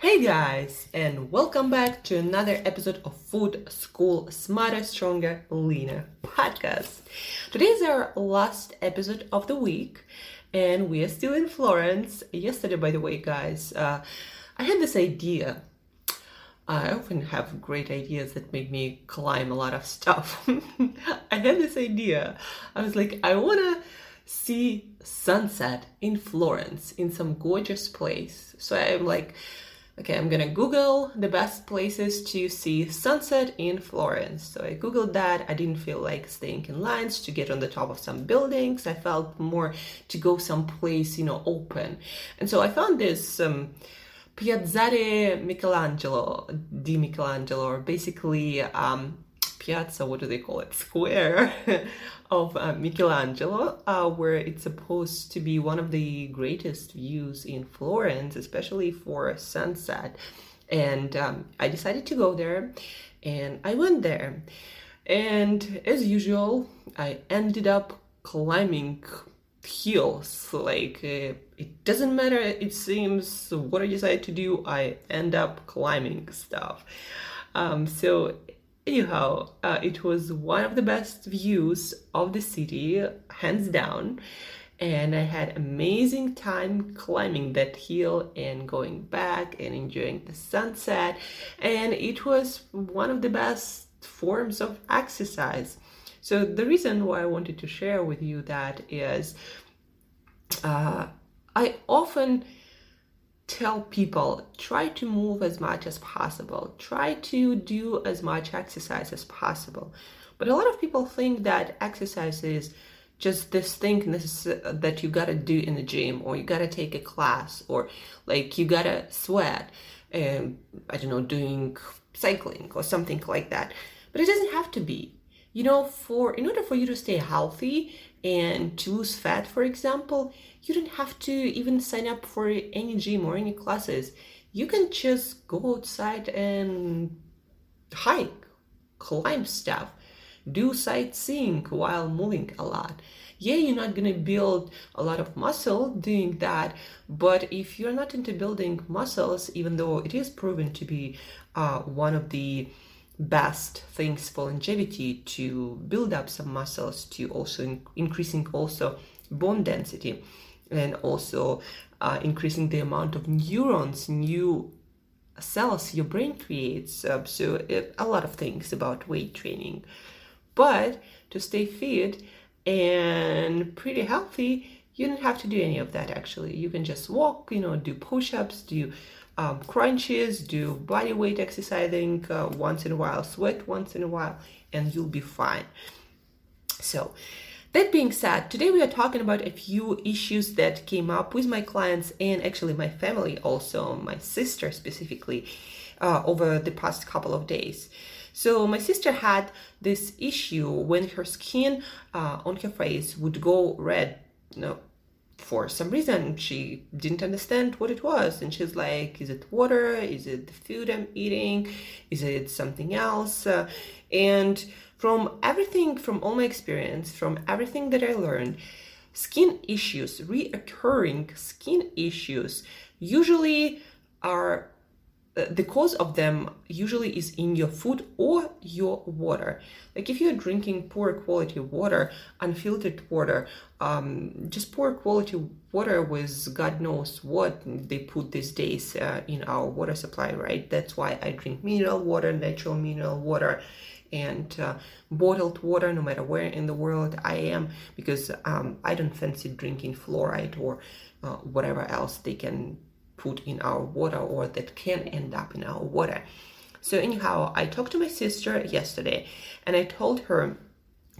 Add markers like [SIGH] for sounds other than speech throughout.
Hey guys, and welcome back to another episode of Food School Smarter, Stronger, Leaner podcast. Today is our last episode of the week, and we are still in Florence. Yesterday, by the way, guys, uh, I had this idea I often have great ideas that make me climb a lot of stuff. [LAUGHS] I had this idea. I was like, I want to see sunset in Florence in some gorgeous place. So I'm like, okay, I'm gonna Google the best places to see sunset in Florence. So I Googled that. I didn't feel like staying in lines to get on the top of some buildings. I felt more to go someplace, you know, open. And so I found this. Um, Piazzale Michelangelo di Michelangelo, or basically um, piazza, what do they call it? Square [LAUGHS] of uh, Michelangelo, uh, where it's supposed to be one of the greatest views in Florence, especially for sunset. And um, I decided to go there, and I went there. And as usual, I ended up climbing hills like uh, it doesn't matter it seems what i decide to do i end up climbing stuff um, so anyhow uh, it was one of the best views of the city hands down. And i had amazing time climbing that hill and going back and enjoying the sunset. And it was one of the best forms of exercise. So the reason why I wanted to share with you that is uh, I often tell people try to move as much as possible, try to do as much exercise as possible. But a lot of people think that exercise is just this thing uh, that you gotta do in the gym or you gotta take a class or like you gotta sweat and I don't know doing cycling or something like that. But it doesn't have to be you know for in order for you to stay healthy and to lose fat for example you don't have to even sign up for any gym or any classes. You can just go outside and hike climb stuff do sightseeing while moving a lot. Yeah you're not going to build a lot of muscle doing that but if you're not into building muscles even though it is proven to be uh, one of the best things for longevity to build up some muscles to also in- increasing also bone density and also uh, increasing the amount of neurons new cells your brain creates uh, so it, a lot of things about weight training. But to stay fit and pretty healthy you don't have to do any of that actually. You can just walk you know do push-ups do um, crunches, do body weight exercising uh, once in a while, sweat once in a while, and you'll be fine. So, that being said, today we are talking about a few issues that came up with my clients and actually my family, also my sister specifically, uh, over the past couple of days. So, my sister had this issue when her skin uh, on her face would go red, you know, for some reason she didn't understand what it was. And she's like is it water? Is it the food i'm eating? Is it something else? Uh, and from everything from all my experience from everything that i learned skin issues reoccurring skin issues usually are uh, the cause of them usually is in your food or your water. Like if you're drinking poor quality water, unfiltered water, um, just poor quality water with God knows what they put these days uh, in our water supply, right? That's why I drink mineral water, natural mineral water, and uh, bottled water, no matter where in the world I am, because um, I don't fancy drinking fluoride or uh, whatever else they can put in our water or that can end up in our water. So, anyhow, I talked to my sister yesterday and I told her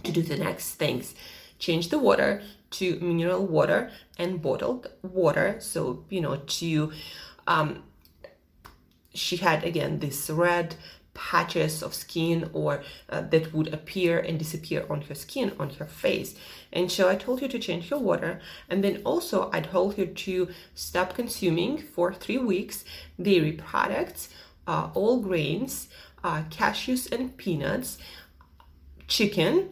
to do the next things change the water to mineral water and bottled water. So, you know, to, um, she had again this red patches of skin or uh, that would appear and disappear on her skin on her face and so i told her to change her water and then also i told her to stop consuming for three weeks dairy products uh, all grains uh, cashews and peanuts chicken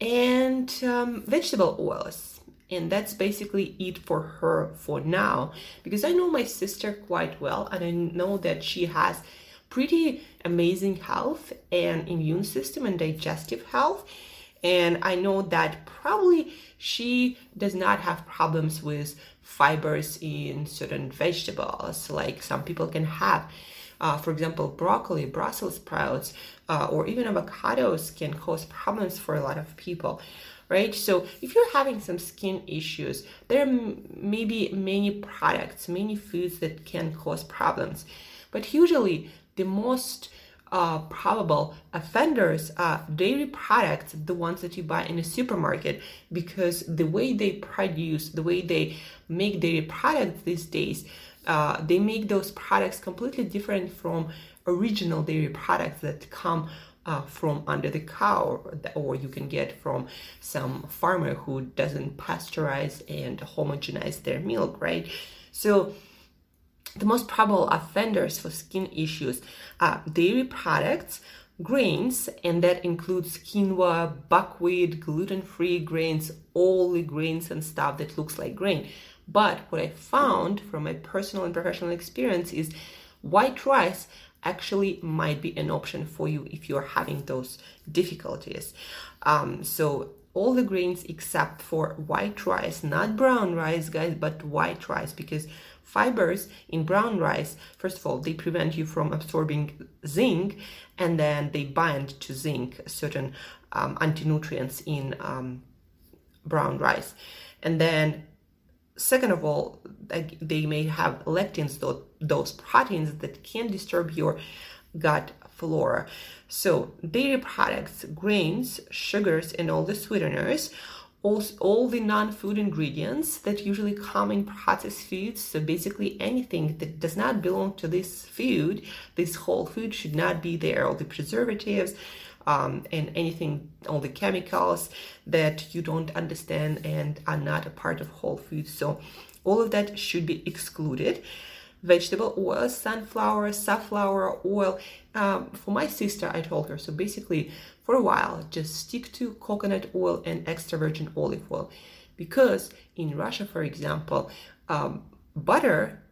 and um, vegetable oils and that's basically it for her for now because i know my sister quite well and i know that she has pretty amazing health and immune system and digestive health. And I know that probably she does not have problems with fibers in certain vegetables, like some people can have. Uh, for example, broccoli, Brussels sprouts, uh, or even avocados can cause problems for a lot of people, right? So if you're having some skin issues, there may be many products, many foods that can cause problems. But usually the most uh, probable offenders are dairy products, the ones that you buy in a supermarket, because the way they produce, the way they make dairy products these days, uh, they make those products completely different from original dairy products that come uh, from under the cow, or, you can get from some farmer who doesn't pasteurize and homogenize their milk, right? So the most probable offenders for skin issues are dairy products, grains, and that includes quinoa, buckwheat, gluten-free grains, all the grains and stuff that looks like grain. But what I found from my personal and professional experience is white rice actually might be an option for you if you're having those difficulties. Um, so all the grains except for white rice, not brown rice, guys, but white rice, because fibers in brown rice, first of all, they prevent you from absorbing zinc, and then they bind to zinc, certain um, anti-nutrients in um, brown rice. And then, second of all, they may have lectins, those proteins that can disturb your gut flora. So, dairy products, grains, sugars, and all the sweeteners all, all the non-food ingredients that usually come in processed foods. So basically anything that does not belong to this food this whole food should not be there. All the preservatives um, and anything all the chemicals that you don't understand and are not a part of whole foods so all of that should be excluded. Vegetable oil, sunflower, safflower oil. Um, for my sister, I told her so basically for a while just stick to coconut oil and extra virgin olive oil. Because in Russia, for example, um, butter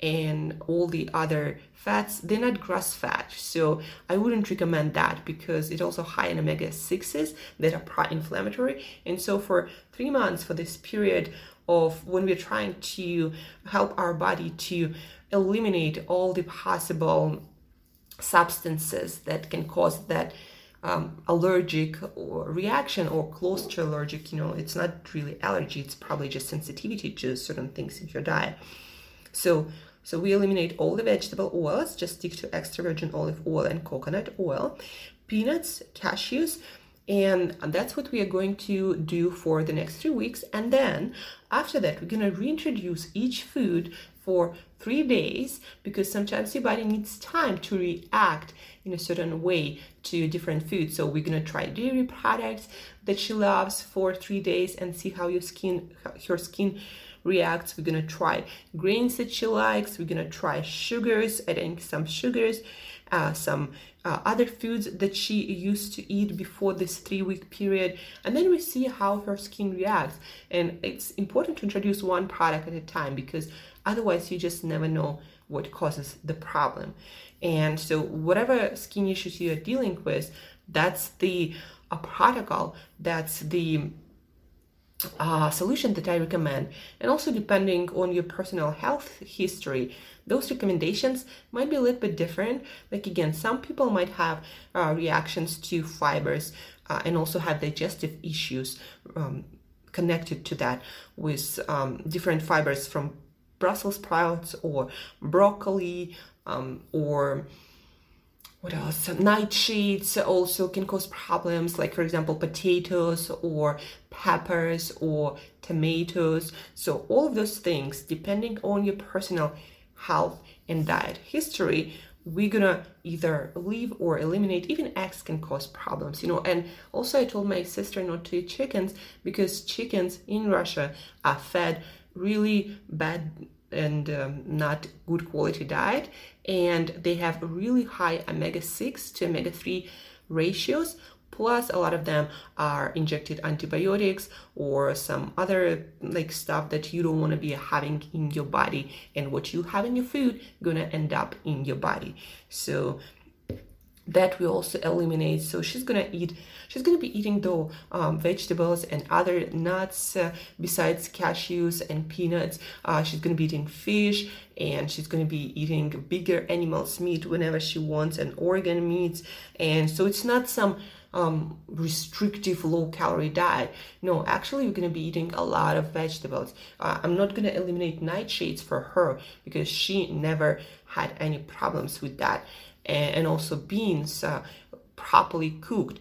and all the other fats they're not grass fat. So i wouldn't recommend that because it's also high in omega-6s that are pro-inflammatory. And so for three months for this period of when we're trying to help our body to eliminate all the possible substances that can cause that um, allergic or reaction or close to allergic you know it's not really allergy it's probably just sensitivity to certain things in your diet. So so we eliminate all the vegetable oils just stick to extra virgin olive oil and coconut oil peanuts cashews And that's what we are going to do for the next three weeks. And then after that, we're going to reintroduce each food for three days because sometimes your body needs time to react in a certain way to different foods. So we're going to try dairy products that she loves for three days and see how your skin, her skin reacts. We're gonna try grains that she likes. We're gonna try sugars, adding some sugars, uh, some uh, other foods that she used to eat before this three week period. And then we see how her skin reacts. And it's important to introduce one product at a time because otherwise you just never know what causes the problem. And so, whatever skin issues you're dealing with, that's the a protocol, that's the uh, solution that I recommend. And also, depending on your personal health history, those recommendations might be a little bit different. Like, again, some people might have uh, reactions to fibers uh, and also have digestive issues um, connected to that with um, different fibers from Brussels sprouts or broccoli um, or what else? Nightshades also can cause problems, like for example, potatoes or peppers or tomatoes. So all of those things, depending on your personal health and diet history, we're gonna either leave or eliminate. Even eggs can cause problems, you know. And also, I told my sister not to eat chickens because chickens in Russia are fed really bad and um, not good quality diet and they have really high omega-6 to omega-3 ratios plus a lot of them are injected antibiotics or some other like stuff that you don't want to be having in your body and what you have in your food gonna end up in your body. So that we also eliminate so she's gonna eat she's gonna be eating though um, vegetables and other nuts uh, besides cashews and peanuts uh, she's gonna be eating fish and she's gonna be eating bigger animals meat whenever she wants and organ meats and so it's not some um, restrictive low calorie diet. No, actually, we're going to be eating a lot of vegetables. Uh, I'm not going to eliminate nightshades for her because she never had any problems with that and also beans uh, properly cooked.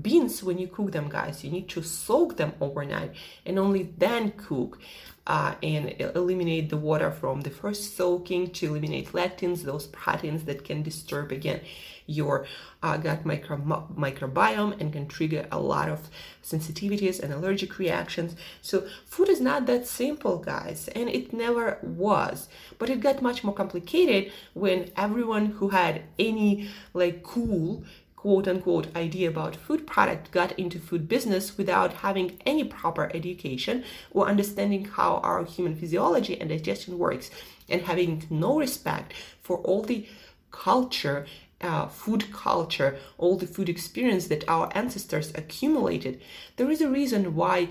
Beans when you cook them guys you need to soak them overnight and only then cook uh, and eliminate the water from the first soaking to eliminate lectins those proteins that can disturb again your uh, gut micro- microbiome and can trigger a lot of sensitivities and allergic reactions. So, food is not that simple, guys, and it never was. But it got much more complicated when everyone who had any like cool quote unquote idea about food product got into food business without having any proper education or understanding how our human physiology and digestion works and having no respect for all the culture uh, food culture, all the food experience that our ancestors accumulated, there is a reason why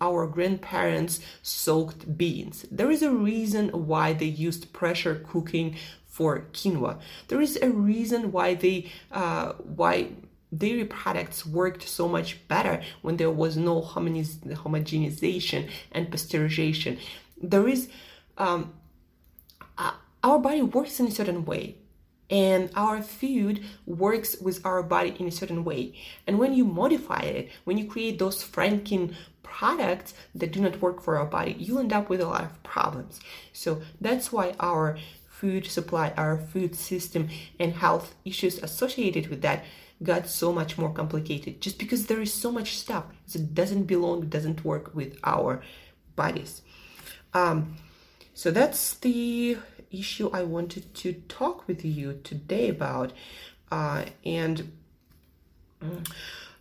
our grandparents soaked beans. There is a reason why they used pressure cooking for quinoa. There is a reason why they uh, why dairy products worked so much better when there was no homogenization and pasteurization. There is um, uh, our body works in a certain way and our food works with our body in a certain way. And when you modify it, when you create those Franken products that do not work for our body, you end up with a lot of problems. So that's why our food supply, our food system, and health issues associated with that got so much more complicated just because there is so much stuff that doesn't belong, doesn't work with our bodies. Um, so that's the issue I wanted to talk with you today about. Uh, and mm,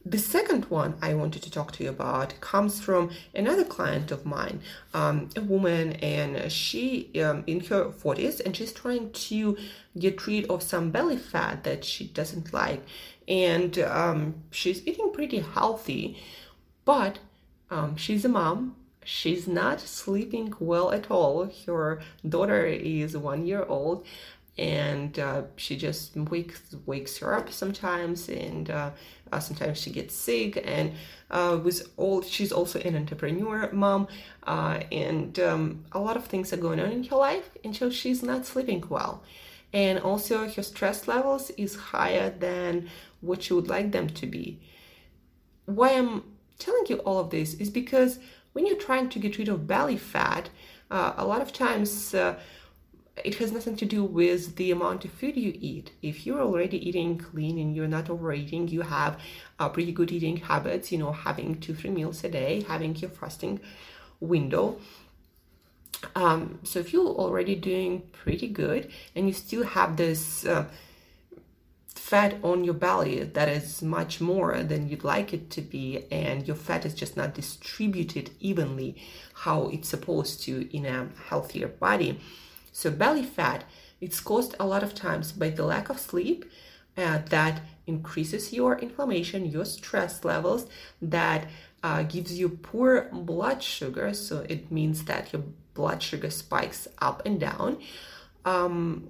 the second one I wanted to talk to you about comes from another client of mine, um, a woman, and she um, in her 40s, and she's trying to get rid of some belly fat that she doesn't like, and um, she's eating pretty healthy, but um, she's a mom she's not sleeping well at all. Her daughter is one year old and uh, she just wakes wakes her up sometimes and uh, uh, sometimes she gets sick and uh, with all she's also an entrepreneur mom uh, and um, a lot of things are going on in her life and so she's not sleeping well and also her stress levels is higher than what she would like them to be why I'm telling you all of this is because when you're trying to get rid of belly fat, uh, a lot of times uh, it has nothing to do with the amount of food you eat. If you're already eating clean and you're not overeating, you have a pretty good eating habits, you know, having two, three meals a day, having your fasting window. Um, so if you're already doing pretty good and you still have this uh, fat on your belly that is much more than you'd like it to be and your fat is just not distributed evenly how it's supposed to in a healthier body. So belly fat it's caused a lot of times by the lack of sleep uh, that increases your inflammation your stress levels that uh, gives you poor blood sugar. So it means that your blood sugar spikes up and down. Um,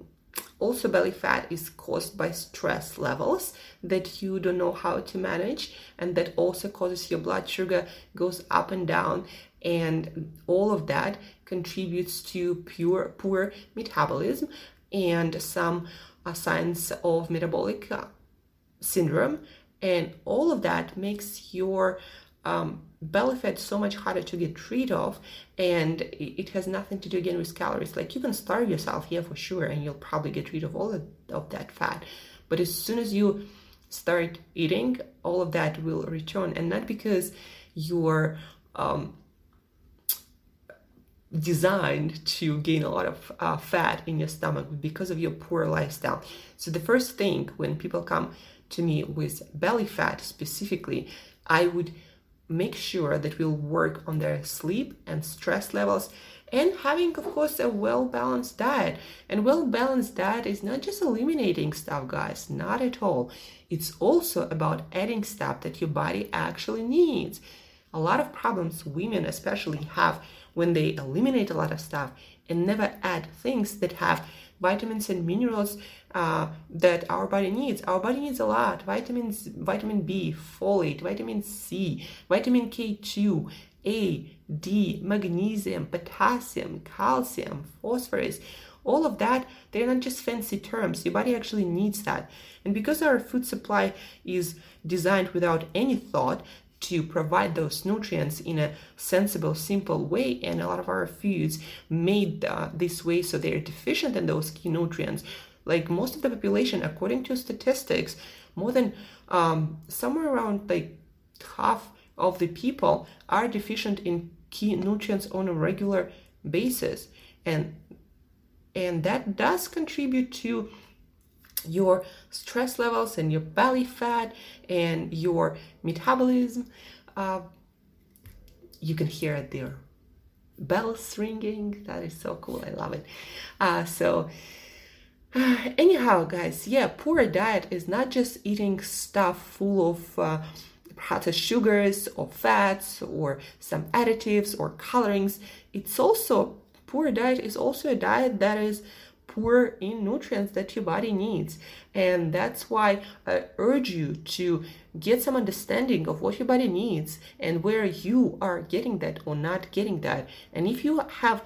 also, belly fat is caused by stress levels that you don't know how to manage, and that also causes your blood sugar goes up and down, and all of that contributes to pure poor metabolism and some uh, signs of metabolic uh, syndrome, and all of that makes your um, belly fat so much harder to get rid of and it has nothing to do again with calories. Like you can starve yourself yeah for sure and you'll probably get rid of all of, of that fat. But as soon as you start eating all of that will return. And not because you're um, designed to gain a lot of uh, fat in your stomach because of your poor lifestyle. So the first thing when people come to me with belly fat specifically i would make sure that we'll work on their sleep and stress levels and having of course a well balanced diet. And well balanced diet is not just eliminating stuff guys not at all. It's also about adding stuff that your body actually needs. A lot of problems women especially have when they eliminate a lot of stuff and never add things that have vitamins and minerals uh, that our body needs. Our body needs a lot. Vitamins, vitamin B, folate, vitamin C, vitamin K2, A, D, magnesium, potassium, calcium, phosphorus. All of that, they're not just fancy terms. Your body actually needs that. And because our food supply is designed without any thought, to provide those nutrients in a sensible, simple way. And a lot of our foods made uh, this way so they're deficient in those key nutrients. Like most of the population, according to statistics, more than um, somewhere around like half of the people are deficient in key nutrients on a regular basis, and and that does contribute to your stress levels and your belly fat and your metabolism. Uh, you can hear their bells ringing. That is so cool. I love it. Uh, so, [SIGHS] anyhow, guys, yeah, poor diet is not just eating stuff full of uh, perhaps sugars or fats or some additives or colorings. It's also poor diet is also a diet that is poor in nutrients that your body needs. And that's why I urge you to get some understanding of what your body needs and where you are getting that or not getting that. And if you have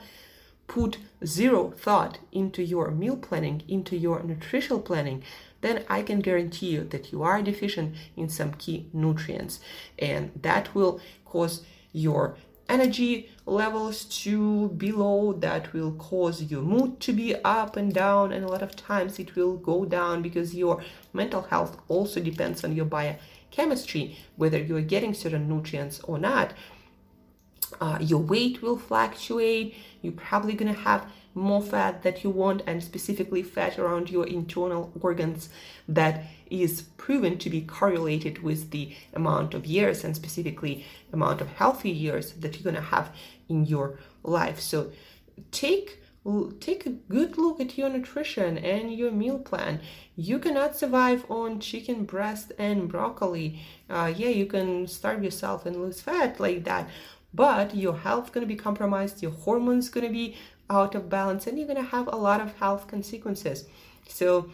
put zero thought into your meal planning, into your nutritional planning, then I can guarantee you that you are deficient in some key nutrients. And that will cause your energy levels to be low that will cause your mood to be up and down and a lot of times it will go down because your mental health also depends on your biochemistry whether you're getting certain nutrients or not uh, your weight will fluctuate. You're probably going to have more fat that you want and specifically fat around your internal organs that is proven to be correlated with the amount of years and specifically amount of healthy years that you're going to have in your life. So take take a good look at your nutrition and your meal plan. You cannot survive on chicken breast and broccoli. Uh, yeah you can starve yourself and lose fat like that but your health going to be compromised your hormones going to be out of balance and you're going to have a lot of health consequences. So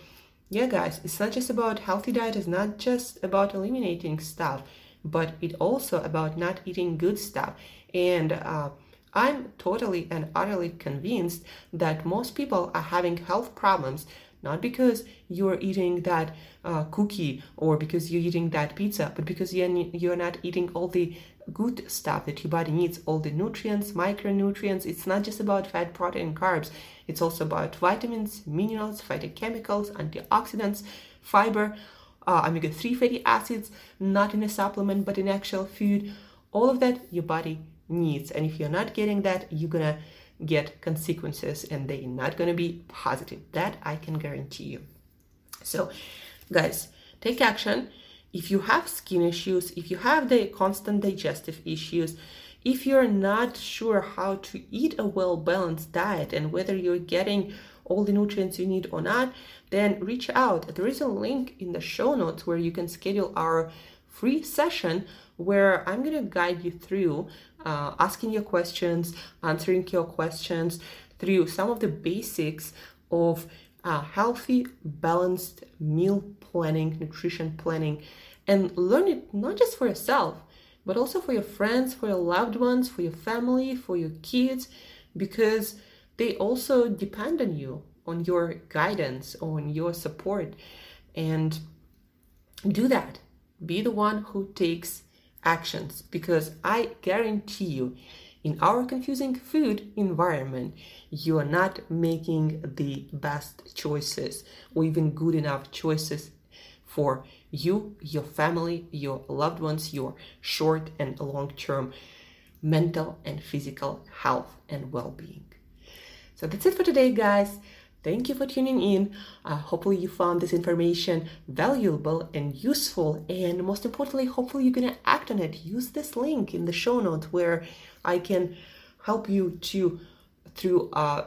yeah guys it's not just about healthy diet it's not just about eliminating stuff but it also about not eating good stuff. And uh, i'm totally and utterly convinced that most people are having health problems not because you're eating that uh, cookie or because you're eating that pizza, but because you're, you're not eating all the good stuff that your body needs, all the nutrients, micronutrients. It's not just about fat, protein, carbs. It's also about vitamins, minerals, phytochemicals, antioxidants, fiber, uh, omega-3 fatty acids, not in a supplement, but in actual food. All of that your body needs. And if you're not getting that, you're gonna get consequences and they're not gonna be positive. That I can guarantee you. So, guys, take action. If you have skin issues, if you have the constant digestive issues, if you're not sure how to eat a well balanced diet and whether you're getting all the nutrients you need or not, then reach out. There is a link in the show notes where you can schedule our free session where I'm going to guide you through uh, asking your questions, answering your questions through some of the basics of healthy, balanced meal planning, nutrition planning, and learn it not just for yourself, but also for your friends, for your loved ones, for your family, for your kids, because they also depend on you, on your guidance, on your support. And do that. Be the one who takes actions because I guarantee you, in our confusing food environment, you are not making the best choices or even good enough choices for you, your family, your loved ones, your short and long term mental and physical health and well being. So that's it for today, guys. Thank you for tuning in. Uh, hopefully, you found this information valuable and useful. And most importantly, hopefully, you're going to act on it. Use this link in the show notes where I can help you to, through uh,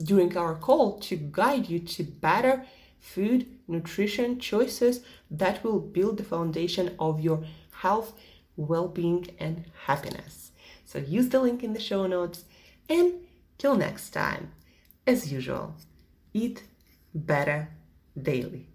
during our call, to guide you to better food, nutrition choices that will build the foundation of your health, well being, and happiness. So use the link in the show notes. And till next time, as usual, eat better daily.